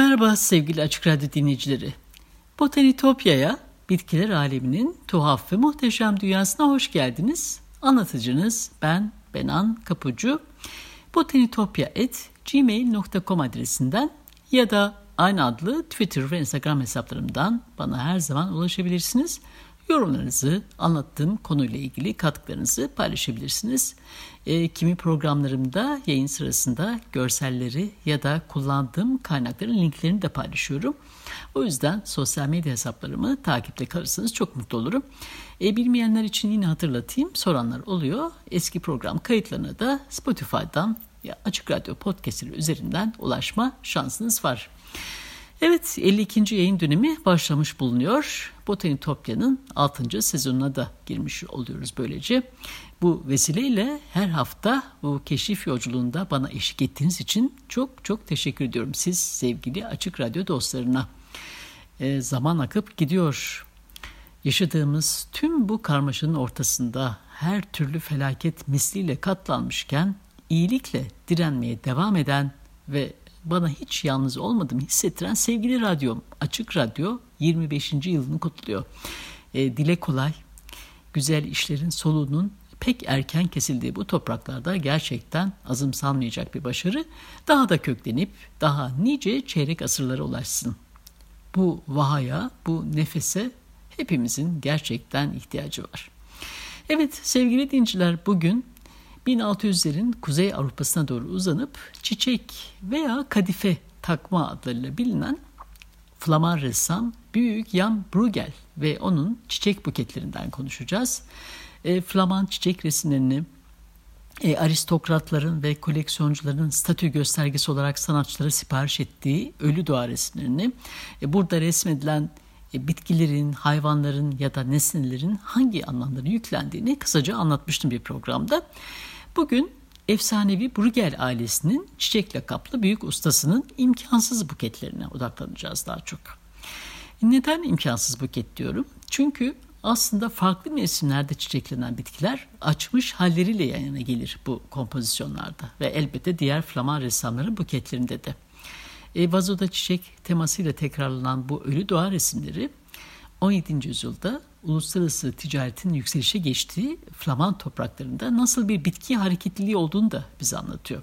Merhaba sevgili Açık Radyo dinleyicileri. Botanitopya'ya, bitkiler aleminin tuhaf ve muhteşem dünyasına hoş geldiniz. Anlatıcınız ben Benan Kapucu. botanitopya.gmail.com adresinden ya da aynı adlı Twitter ve Instagram hesaplarımdan bana her zaman ulaşabilirsiniz. Yorumlarınızı, anlattığım konuyla ilgili katkılarınızı paylaşabilirsiniz. E, kimi programlarımda yayın sırasında görselleri ya da kullandığım kaynakların linklerini de paylaşıyorum. O yüzden sosyal medya hesaplarımı takipte kalırsanız çok mutlu olurum. E, bilmeyenler için yine hatırlatayım. Soranlar oluyor. Eski program kayıtlarına da Spotify'dan ya Açık Radyo podcastleri üzerinden ulaşma şansınız var. Evet 52. yayın dönemi başlamış bulunuyor. Botanitopya'nın 6. sezonuna da girmiş oluyoruz böylece. Bu vesileyle her hafta bu keşif yolculuğunda bana eşlik ettiğiniz için çok çok teşekkür ediyorum siz sevgili Açık Radyo dostlarına. E, zaman akıp gidiyor. Yaşadığımız tüm bu karmaşanın ortasında her türlü felaket misliyle katlanmışken iyilikle direnmeye devam eden ve bana hiç yalnız olmadığımı hissettiren sevgili radyom Açık Radyo 25. yılını kutluyor. E, dile kolay, güzel işlerin soluğunun pek erken kesildiği bu topraklarda gerçekten azımsanmayacak bir başarı daha da köklenip daha nice çeyrek asırlara ulaşsın. Bu vahaya, bu nefese hepimizin gerçekten ihtiyacı var. Evet sevgili dinciler bugün 1600'lerin Kuzey Avrupa'sına doğru uzanıp çiçek veya kadife takma adlarıyla bilinen Flaman ressam Büyük Jan Bruegel ve onun çiçek buketlerinden konuşacağız. E, Flaman çiçek resimlerini e, aristokratların ve koleksiyoncuların statü göstergesi olarak sanatçılara sipariş ettiği ölü doğa resimlerini e, burada resmedilen e, bitkilerin, hayvanların ya da nesnelerin hangi anlamları yüklendiğini kısaca anlatmıştım bir programda. Bugün efsanevi Bruegel ailesinin çiçek lakaplı büyük ustasının imkansız buketlerine odaklanacağız daha çok. Neden imkansız buket diyorum? Çünkü aslında farklı mevsimlerde çiçeklenen bitkiler açmış halleriyle yan yana gelir bu kompozisyonlarda ve elbette diğer Flaman ressamların buketlerinde de. E, vazoda çiçek temasıyla tekrarlanan bu ölü doğa resimleri 17. yüzyılda uluslararası ticaretin yükselişe geçtiği Flaman topraklarında nasıl bir bitki hareketliliği olduğunu da bize anlatıyor.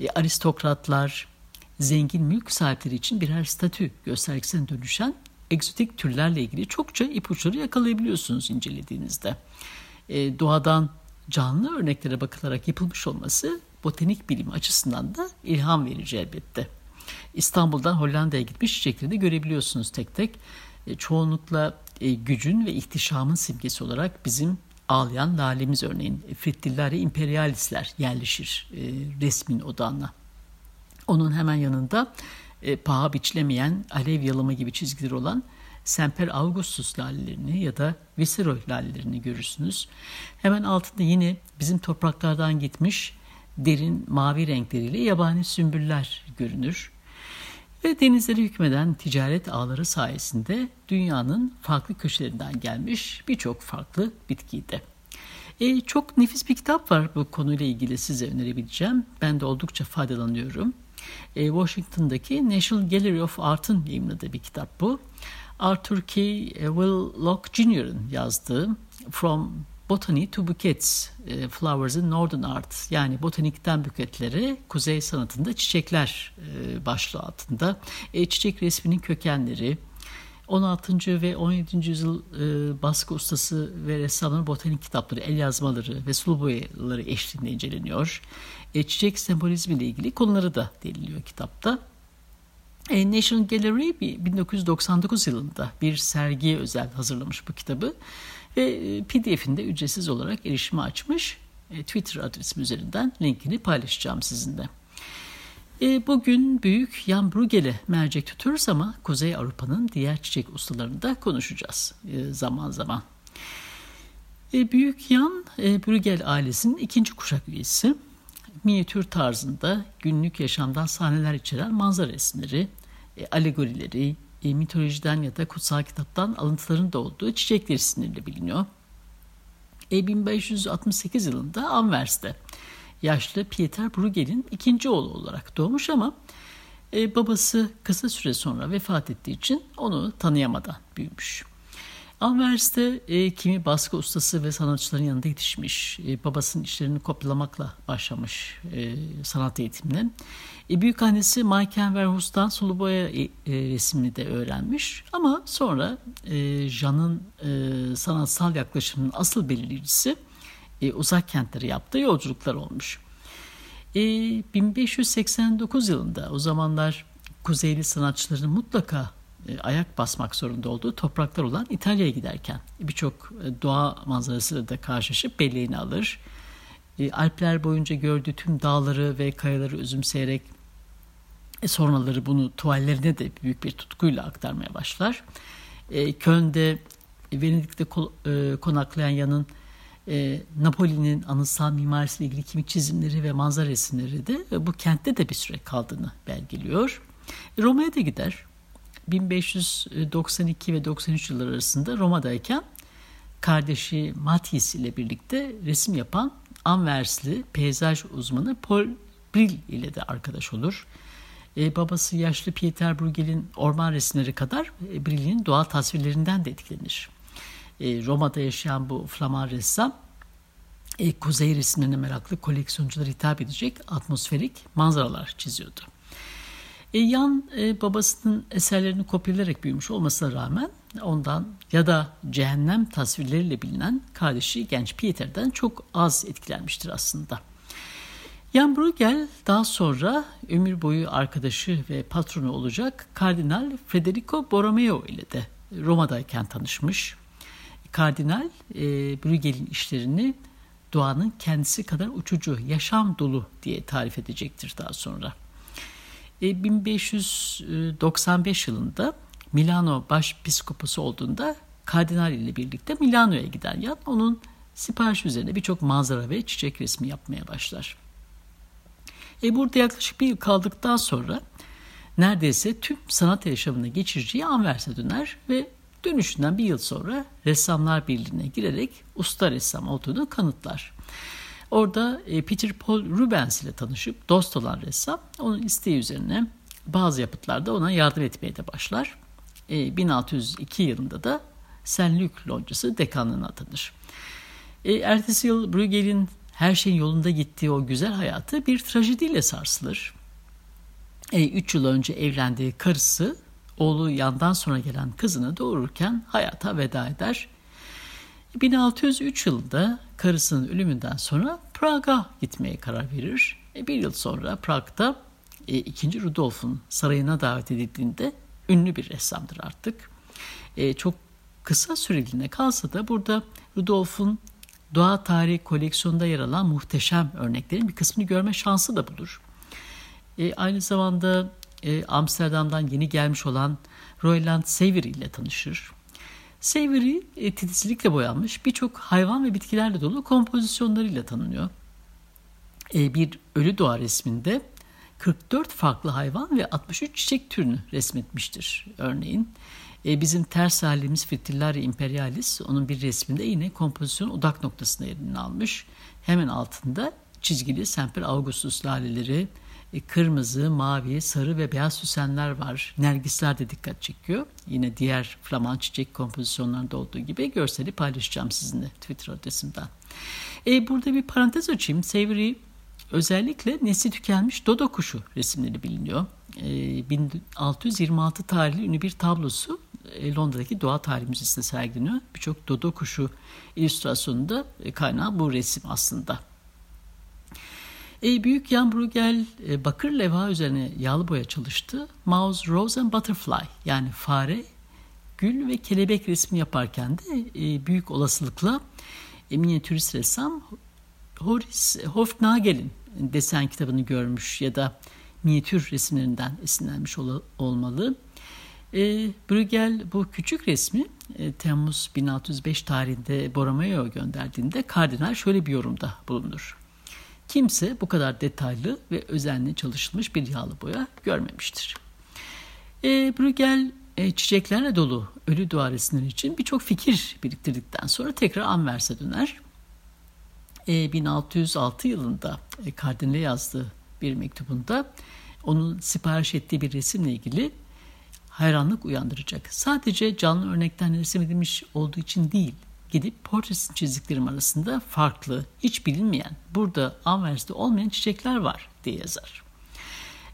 E, aristokratlar, zengin mülk sahipleri için birer statü göstergesine dönüşen egzotik türlerle ilgili çokça ipuçları yakalayabiliyorsunuz incelediğinizde. E, doğadan canlı örneklere bakılarak yapılmış olması botanik bilim açısından da ilham verici elbette. İstanbul'dan Hollanda'ya gitmiş çiçekleri de görebiliyorsunuz tek tek. E, çoğunlukla e, gücün ve ihtişamın simgesi olarak bizim ağlayan lalemiz örneğin Frittillari imperialisler yerleşir e, resmin odağına. Onun hemen yanında e, paha biçilemeyen alev yalımı gibi çizgiler olan Semper Augustus lalelerini ya da Viceroy lalelerini görürsünüz. Hemen altında yine bizim topraklardan gitmiş derin mavi renkleriyle yabani sümbüller görünür ve denizleri hükmeden ticaret ağları sayesinde dünyanın farklı köşelerinden gelmiş birçok farklı bitkiydi. E, çok nefis bir kitap var bu konuyla ilgili size önerebileceğim. Ben de oldukça faydalanıyorum. E, Washington'daki National Gallery of Art'ın yayınladığı bir kitap bu. Arthur K. Willock Jr.'ın yazdığı From Botany to Bouquets, e, Flowers in Northern Art yani botanikten buketlere kuzey sanatında çiçekler e, başlığı altında. E, çiçek resminin kökenleri, 16. ve 17. yüzyıl e, baskı ustası ve ressamların botanik kitapları, el yazmaları ve sulu boyaları eşliğinde inceleniyor. Çiçek sembolizmi ile ilgili konuları da deniliyor kitapta. National Gallery 1999 yılında bir sergiye özel hazırlamış bu kitabı ve e, PDF'inde ücretsiz olarak erişime açmış. E, Twitter adresim üzerinden linkini paylaşacağım sizinle. E, bugün büyük Jan Bruegel'e mercek tutuyoruz ama Kuzey Avrupa'nın diğer çiçek ustalarını da konuşacağız zaman zaman. Büyük Jan e, Bruegel ailesinin ikinci kuşak üyesi. Minyatür tarzında günlük yaşamdan sahneler içeren manzara resimleri, e, alegorileri, e, mitolojiden ya da kutsal kitaptan alıntıların da olduğu çiçek resimleriyle biliniyor. E, 1568 yılında Anvers'te yaşlı Pieter Bruegel'in ikinci oğlu olarak doğmuş ama e, babası kısa süre sonra vefat ettiği için onu tanıyamadan büyümüş. Anvers'te e, kimi baskı ustası ve sanatçıların yanında yetişmiş. E, babasının işlerini kopyalamakla başlamış e, sanat eğitimine. E, büyük annesi Maiken Verhus'tan sulu boya e, e, resmini de öğrenmiş. Ama sonra e, Jean'ın e, sanatsal yaklaşımının asıl belirleyicisi e, uzak kentlere yaptığı yolculuklar olmuş. E, 1589 yılında o zamanlar Kuzeyli sanatçıların mutlaka e, ayak basmak zorunda olduğu topraklar olan İtalya'ya giderken birçok e, doğa manzarasıyla da karşılaşıp belleğini alır. E, Alpler boyunca gördüğü tüm dağları ve kayaları üzümseyerek e, sonraları bunu tuvallerine de büyük bir tutkuyla aktarmaya başlar. E, Köln'de Venedik'te konaklayan yanın Napoli'nin anıtsal mimarisiyle ilgili kimi çizimleri ve manzara resimleri de bu kentte de bir süre kaldığını belgeliyor. Roma'ya da gider. 1592 ve 93 yılları arasında Roma'dayken kardeşi Matisse ile birlikte resim yapan Anversli peyzaj uzmanı Paul Brill ile de arkadaş olur. E, babası yaşlı Pieter Bruegel'in orman resimleri kadar e, Brill'in doğal tasvirlerinden de etkilenir. E, Roma'da yaşayan bu Flaman ressam e, kuzey resimlerine meraklı koleksiyonculara hitap edecek atmosferik manzaralar çiziyordu. E, Yan e, babasının eserlerini kopyalayarak büyümüş olmasına rağmen ondan ya da cehennem tasvirleriyle bilinen kardeşi genç Pieter'den çok az etkilenmiştir aslında. Jan Bruegel daha sonra ömür boyu arkadaşı ve patronu olacak Kardinal Federico Borromeo ile de Roma'dayken tanışmış. Kardinal e, Bruegel'in işlerini doğanın kendisi kadar uçucu, yaşam dolu diye tarif edecektir daha sonra. E, 1595 yılında Milano başpiskoposu olduğunda kardinal ile birlikte Milano'ya giden Yan onun sipariş üzerine birçok manzara ve çiçek resmi yapmaya başlar. E burada yaklaşık bir yıl kaldıktan sonra neredeyse tüm sanat yaşamını geçireceği Anvers'e döner ve dönüşünden bir yıl sonra Ressamlar Birliği'ne girerek usta ressam olduğunu kanıtlar. Orada e, Peter Paul Rubens ile tanışıp dost olan ressam onun isteği üzerine bazı yapıtlarda ona yardım etmeye de başlar. 1602 e, yılında da Luc Loncası dekanlığına atanır. E, ertesi yıl Bruegel'in her şeyin yolunda gittiği o güzel hayatı bir trajediyle sarsılır. üç yıl önce evlendiği karısı oğlu yandan sonra gelen kızını doğururken hayata veda eder 1603 yılında karısının ölümünden sonra Prag'a gitmeye karar verir. E, bir yıl sonra Prag'da e, 2. Rudolf'un sarayına davet edildiğinde ünlü bir ressamdır artık. E, çok kısa süreliğine kalsa da burada Rudolf'un doğa tarihi koleksiyonunda yer alan muhteşem örneklerin bir kısmını görme şansı da bulur. E, aynı zamanda e, Amsterdam'dan yeni gelmiş olan Royland Savory ile tanışır. Savory e, titizlikle boyanmış birçok hayvan ve bitkilerle dolu kompozisyonlarıyla tanınıyor. E, bir ölü doğa resminde 44 farklı hayvan ve 63 çiçek türünü resmetmiştir örneğin. E, bizim ters halimiz Fritillaria imperialis onun bir resminde yine kompozisyon odak noktasına yerini almış. Hemen altında çizgili Semper Augustus laleleri, kırmızı, mavi, sarı ve beyaz süsenler var. Nergisler de dikkat çekiyor. Yine diğer flaman çiçek kompozisyonlarında olduğu gibi görseli paylaşacağım sizinle Twitter adresimden. E, burada bir parantez açayım. Savory özellikle nesli tükenmiş dodo kuşu resimleri biliniyor. E, 1626 tarihli ünlü bir tablosu e, Londra'daki Doğa Tarihi Müzesi'nde sergileniyor. Birçok dodo kuşu illüstrasyonunda e, kaynağı bu resim aslında. E, Büyük Jan Bruegel e, bakır levha üzerine yağlı boya çalıştı. Mouse, Rose and Butterfly yani fare, gül ve kelebek resmi yaparken de e, büyük olasılıkla e, minyatürist ressam Horace Hofnagel'in desen kitabını görmüş ya da minyatür resimlerinden esinlenmiş ol, olmalı. E, Bruegel bu küçük resmi e, Temmuz 1605 tarihinde Borromeo'ya gönderdiğinde kardinal şöyle bir yorumda bulunur. Kimse bu kadar detaylı ve özenli çalışılmış bir yağlı boya görmemiştir. E, Bruegel e, çiçeklerle dolu ölü dua resimleri için birçok fikir biriktirdikten sonra tekrar Anvers'e döner. E, 1606 yılında e, kardinale yazdığı bir mektubunda onun sipariş ettiği bir resimle ilgili hayranlık uyandıracak. Sadece canlı örnekten resim edilmiş olduğu için değil, gidip portresini çizdiklerim arasında farklı, hiç bilinmeyen, burada Anvers'te olmayan çiçekler var diye yazar.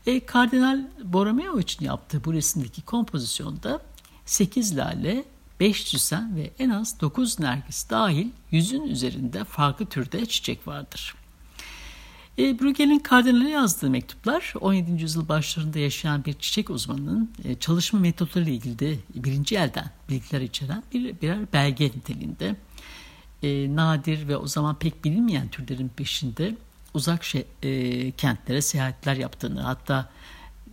E, Kardinal Borromeo için yaptığı bu resimdeki kompozisyonda 8 lale, 5 süsen ve en az 9 nergis dahil yüzün üzerinde farklı türde çiçek vardır. E, Bruegel'in kardinale yazdığı mektuplar 17. yüzyıl başlarında yaşayan bir çiçek uzmanının e, çalışma metotları ile ilgili de birinci elden bilgiler içeren bir, birer belge niteliğinde. E, nadir ve o zaman pek bilinmeyen türlerin peşinde uzak şey, e, kentlere seyahatler yaptığını hatta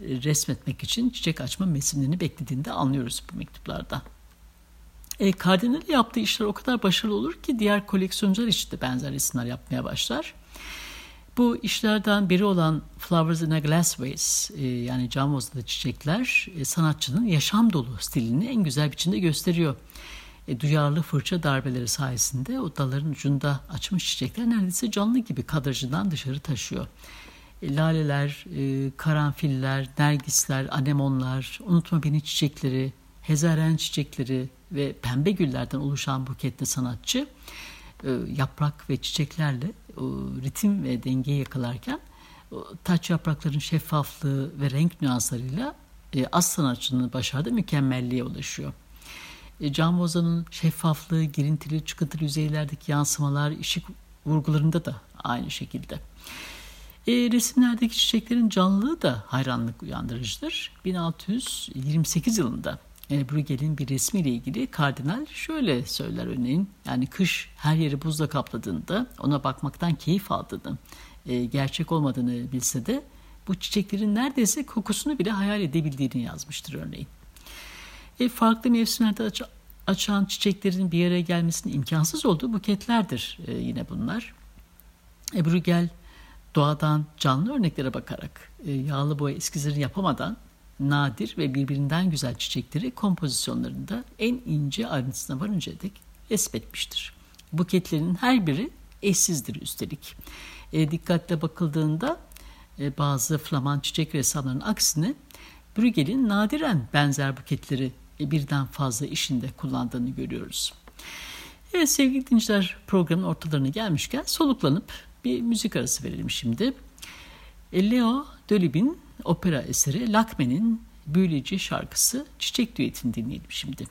resmetmek için çiçek açma mevsimlerini beklediğini de anlıyoruz bu mektuplardan. E, kardinal yaptığı işler o kadar başarılı olur ki diğer koleksiyoncular için de benzer resimler yapmaya başlar. Bu işlerden biri olan Flowers in a Glass Vase e, yani cam vazada çiçekler e, sanatçının yaşam dolu stilini en güzel biçimde gösteriyor. E, duyarlı fırça darbeleri sayesinde o dalların ucunda açmış çiçekler neredeyse canlı gibi kadrajından dışarı taşıyor. Laleler, karanfiller, nergisler, anemonlar, unutma beni çiçekleri, hezaren çiçekleri ve pembe güllerden oluşan buketli sanatçı yaprak ve çiçeklerle ritim ve dengeyi yakalarken taç yaprakların şeffaflığı ve renk nüanslarıyla e, az sanatçının başardığı mükemmelliğe ulaşıyor. E, Can Bozan'ın şeffaflığı, girintili, çıkıntılı yüzeylerdeki yansımalar, ışık vurgularında da aynı şekilde. E, resimlerdeki çiçeklerin canlılığı da hayranlık uyandırıcıdır. 1628 yılında e, Bruegel'in bir resmiyle ilgili kardinal şöyle söyler örneğin. Yani kış her yeri buzla kapladığında ona bakmaktan keyif aldığını, e, gerçek olmadığını bilse de bu çiçeklerin neredeyse kokusunu bile hayal edebildiğini yazmıştır örneğin. E, farklı mevsimlerde aç açan çiçeklerin bir araya gelmesinin imkansız olduğu buketlerdir e, yine bunlar. E, Bruegel doğadan canlı örneklere bakarak e, yağlı boya eskizleri yapamadan nadir ve birbirinden güzel çiçekleri kompozisyonlarında en ince ayrıntısına varınca dek resmetmiştir. Buketlerin her biri eşsizdir üstelik. E, dikkatle bakıldığında e, bazı Flaman çiçek ressamlarının aksine Bruegel'in nadiren benzer buketleri e, birden fazla işinde kullandığını görüyoruz. Evet sevgili dinleyiciler programın ortalarına gelmişken soluklanıp bir müzik arası verelim şimdi. E, Leo Dolib'in opera eseri Lakme'nin büyüleyici şarkısı Çiçek Düeti'ni dinleyelim şimdi.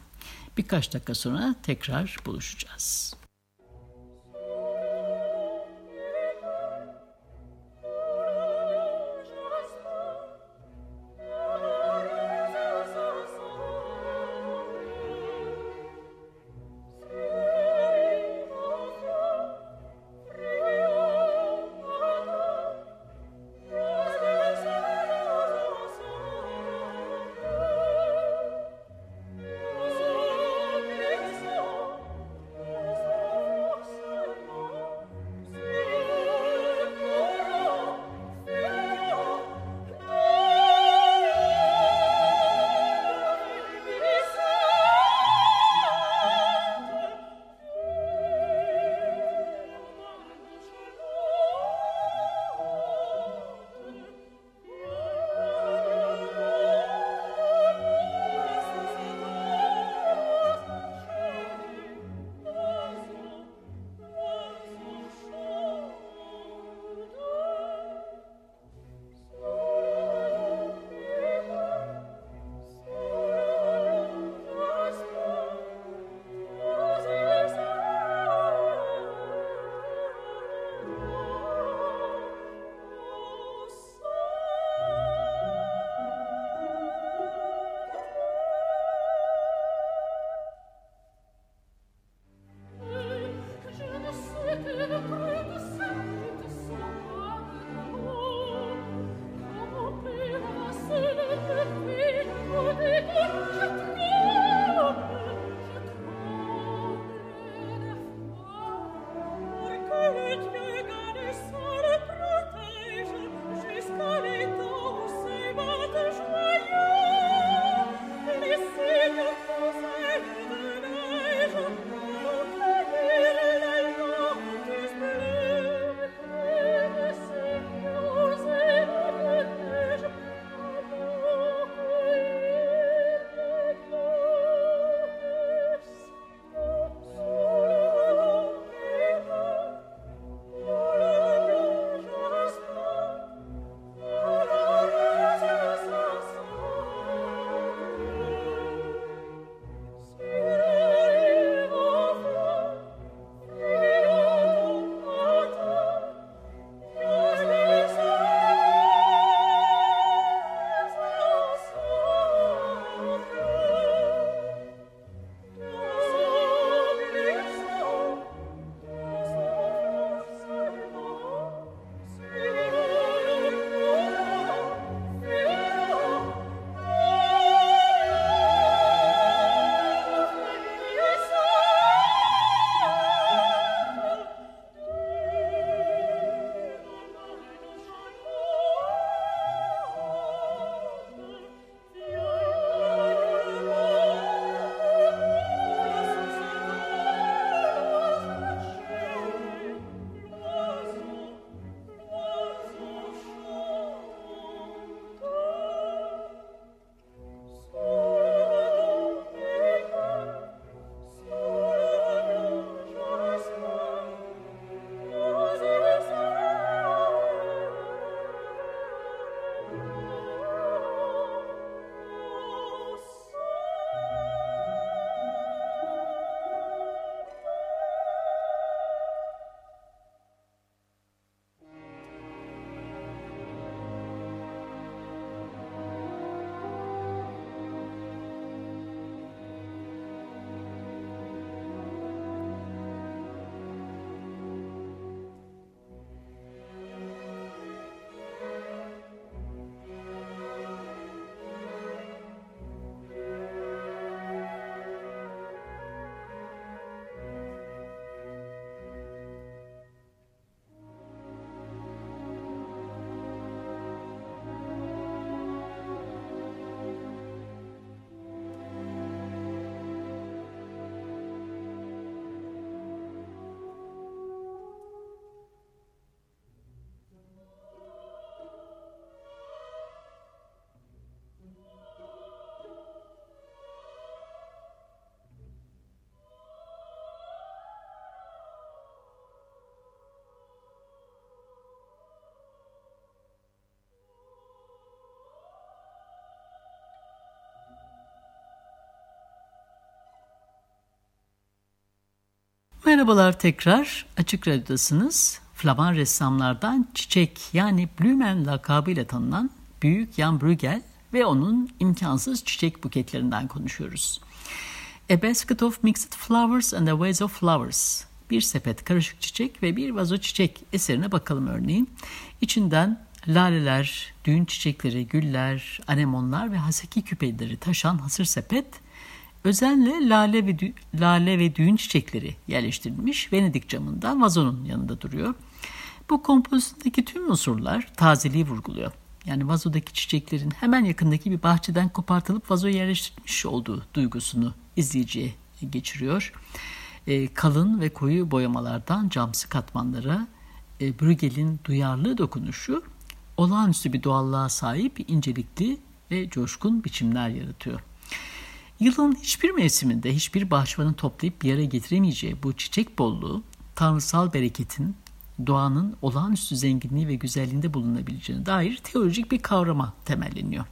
Birkaç dakika sonra tekrar buluşacağız. Merhabalar tekrar. Açık Radyo'dasınız. Flaman ressamlardan Çiçek yani Blumen lakabıyla tanınan Büyük Jan Bruegel ve onun imkansız çiçek buketlerinden konuşuyoruz. A Basket of Mixed Flowers and a Vase of Flowers. Bir sepet karışık çiçek ve bir vazo çiçek eserine bakalım örneğin. İçinden laleler, düğün çiçekleri, güller, anemonlar ve haseki küpeleri taşan hasır sepet özenle lale ve, lale ve düğün çiçekleri yerleştirilmiş Venedik camından vazonun yanında duruyor. Bu kompozisyondaki tüm unsurlar tazeliği vurguluyor. Yani vazodaki çiçeklerin hemen yakındaki bir bahçeden kopartılıp vazoya yerleştirilmiş olduğu duygusunu izleyiciye geçiriyor. E, kalın ve koyu boyamalardan camsı katmanlara e, Bruegel'in duyarlı dokunuşu olağanüstü bir doğallığa sahip incelikli ve coşkun biçimler yaratıyor. Yılın hiçbir mevsiminde hiçbir bahçıvanın toplayıp bir yere getiremeyeceği bu çiçek bolluğu tanrısal bereketin doğanın olağanüstü zenginliği ve güzelliğinde bulunabileceğine dair teolojik bir kavrama temelleniyor.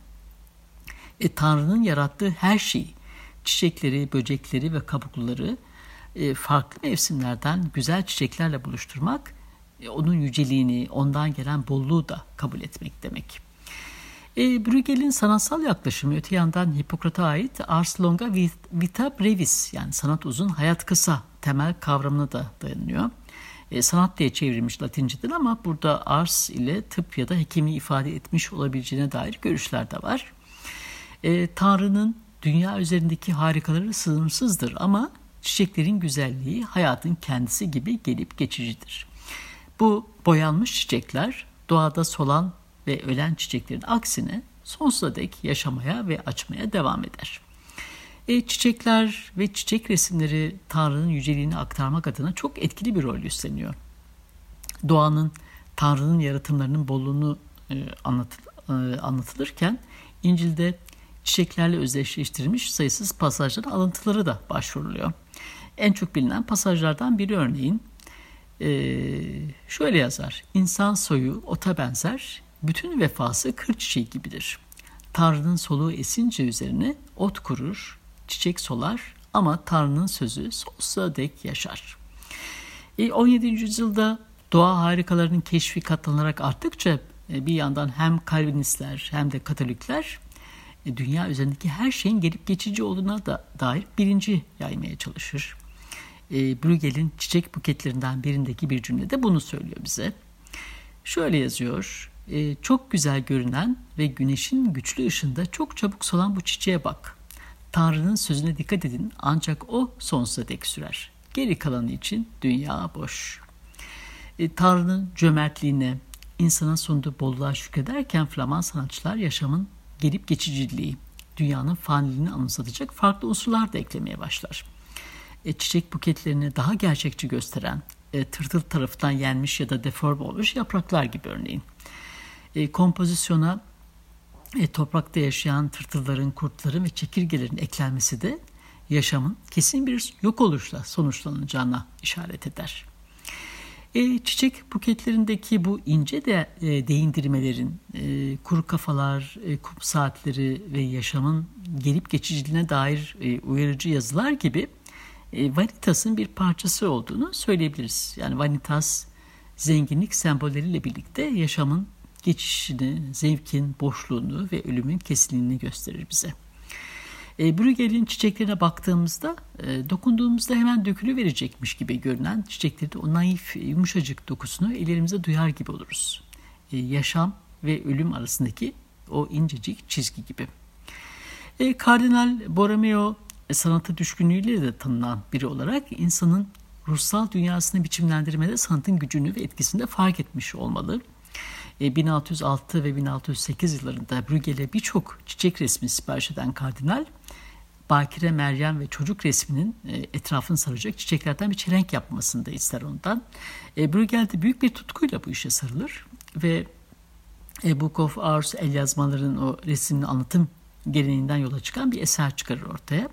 E, Tanrı'nın yarattığı her şeyi, çiçekleri, böcekleri ve kabukluları e, farklı mevsimlerden güzel çiçeklerle buluşturmak, e, onun yüceliğini, ondan gelen bolluğu da kabul etmek demek. E, Bruegel'in sanatsal yaklaşımı öte yandan Hipokrat'a ait ars longa vita brevis yani sanat uzun hayat kısa temel kavramına da dayanıyor. E, sanat diye çevrilmiş Latinceden ama burada ars ile tıp ya da hekimi ifade etmiş olabileceğine dair görüşler de var. E, Tanrı'nın dünya üzerindeki harikaları sınırsızdır ama çiçeklerin güzelliği hayatın kendisi gibi gelip geçicidir. Bu boyanmış çiçekler doğada solan ve ölen çiçeklerin aksine sonsuza dek yaşamaya ve açmaya devam eder. E, çiçekler ve çiçek resimleri Tanrı'nın yüceliğini aktarmak adına çok etkili bir rol üstleniyor. Doğanın, Tanrı'nın yaratımlarının bolluğunu e, anlatıl, e, anlatılırken İncil'de çiçeklerle özdeşleştirilmiş sayısız pasajların alıntıları da başvuruluyor. En çok bilinen pasajlardan biri örneğin e, şöyle yazar. İnsan soyu ota benzer, bütün vefası kır çiçeği gibidir. Tanrı'nın soluğu esince üzerine ot kurur, çiçek solar ama Tanrı'nın sözü sonsuza dek yaşar. E, 17. yüzyılda doğa harikalarının keşfi katlanarak arttıkça e, bir yandan hem Kalvinistler hem de Katolikler e, dünya üzerindeki her şeyin gelip geçici olduğuna da dair birinci yaymaya çalışır. E, Bruegel'in çiçek buketlerinden birindeki bir cümlede bunu söylüyor bize. Şöyle yazıyor, e, çok güzel görünen ve güneşin güçlü ışığında çok çabuk solan bu çiçeğe bak. Tanrı'nın sözüne dikkat edin ancak o sonsuza dek sürer. Geri kalanı için dünya boş. E, Tanrı'nın cömertliğine, insana sunduğu bolluğa şükrederken Flaman sanatçılar yaşamın gelip geçiciliği, dünyanın faniliğini anımsatacak farklı unsurlar da eklemeye başlar. E, çiçek buketlerini daha gerçekçi gösteren, e, tırtıl tarafından yenmiş ya da deforme olmuş yapraklar gibi örneğin. E, kompozisyona e, toprakta yaşayan tırtılların, kurtların ve çekirgelerin eklenmesi de yaşamın kesin bir yok oluşla sonuçlanacağına işaret eder. E, çiçek buketlerindeki bu ince de e, değindirmelerin, e, kuru kafalar, e, kum saatleri ve yaşamın gelip geçiciliğine dair e, uyarıcı yazılar gibi e, Vanitas'ın bir parçası olduğunu söyleyebiliriz. Yani Vanitas zenginlik sembolleriyle birlikte yaşamın geçişini, zevkin boşluğunu ve ölümün kesinliğini gösterir bize. E, Bruegel'in çiçeklerine baktığımızda e, dokunduğumuzda hemen dökülü verecekmiş gibi görünen çiçeklerin o naif yumuşacık dokusunu ellerimize duyar gibi oluruz. E, yaşam ve ölüm arasındaki o incecik çizgi gibi. E, Kardinal Borromeo e, sanata düşkünlüğüyle de tanınan biri olarak insanın ruhsal dünyasını biçimlendirmede sanatın gücünü ve etkisini de fark etmiş olmalı. 1606 e, ve 1608 yıllarında Bruegel'e birçok çiçek resmi sipariş eden kardinal, Bakire Meryem ve çocuk resminin e, etrafını saracak çiçeklerden bir çelenk yapmasını da ister ondan. E, Bruegel de büyük bir tutkuyla bu işe sarılır ve Book of Hours el yazmaların o resmin anlatım geleneğinden yola çıkan bir eser çıkarır ortaya.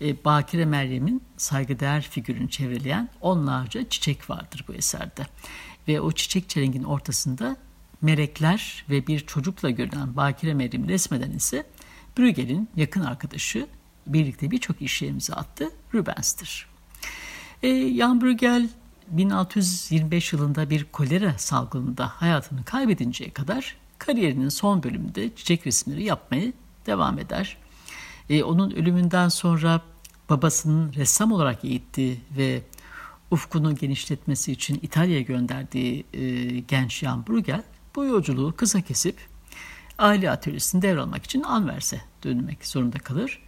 Bakire Meryem'in saygıdeğer figürünü çevreleyen onlarca çiçek vardır bu eserde. Ve o çiçek çelengin ortasında melekler ve bir çocukla görünen Bakire Meryem'i resmeden ise Bruegel'in yakın arkadaşı birlikte birçok işe imza attı Rubens'tir. E, Jan Bruegel 1625 yılında bir kolera salgınında hayatını kaybedinceye kadar kariyerinin son bölümünde çiçek resimleri yapmaya devam eder. E, onun ölümünden sonra babasının ressam olarak eğittiği ve ufkunu genişletmesi için İtalya'ya gönderdiği e, genç Jan Bruegel bu yolculuğu kısa kesip aile atölyesini devralmak için Anvers'e dönmek zorunda kalır.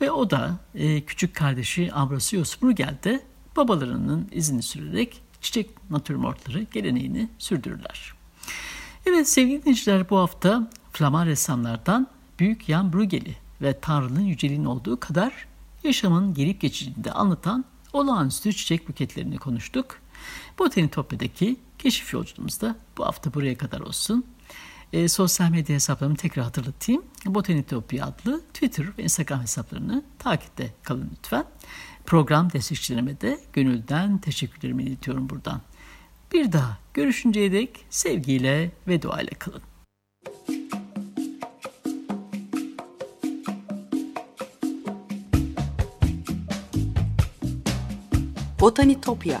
Ve o da e, küçük kardeşi Ambrosius Bruegel de babalarının izini sürerek çiçek natürmortları geleneğini sürdürürler. Evet sevgili dinleyiciler bu hafta Flaman ressamlardan Büyük Jan Bruegel'i ve Tanrı'nın yüceliğinin olduğu kadar yaşamın gelip geçicini de anlatan olağanüstü çiçek buketlerini konuştuk. Botanitopya'daki keşif yolculuğumuz da bu hafta buraya kadar olsun. E, sosyal medya hesaplarımı tekrar hatırlatayım. Botanitopya adlı Twitter ve Instagram hesaplarını takipte kalın lütfen. Program destekçilerime de gönülden teşekkürlerimi iletiyorum buradan. Bir daha görüşünceye dek sevgiyle ve duayla kalın. Botanitopya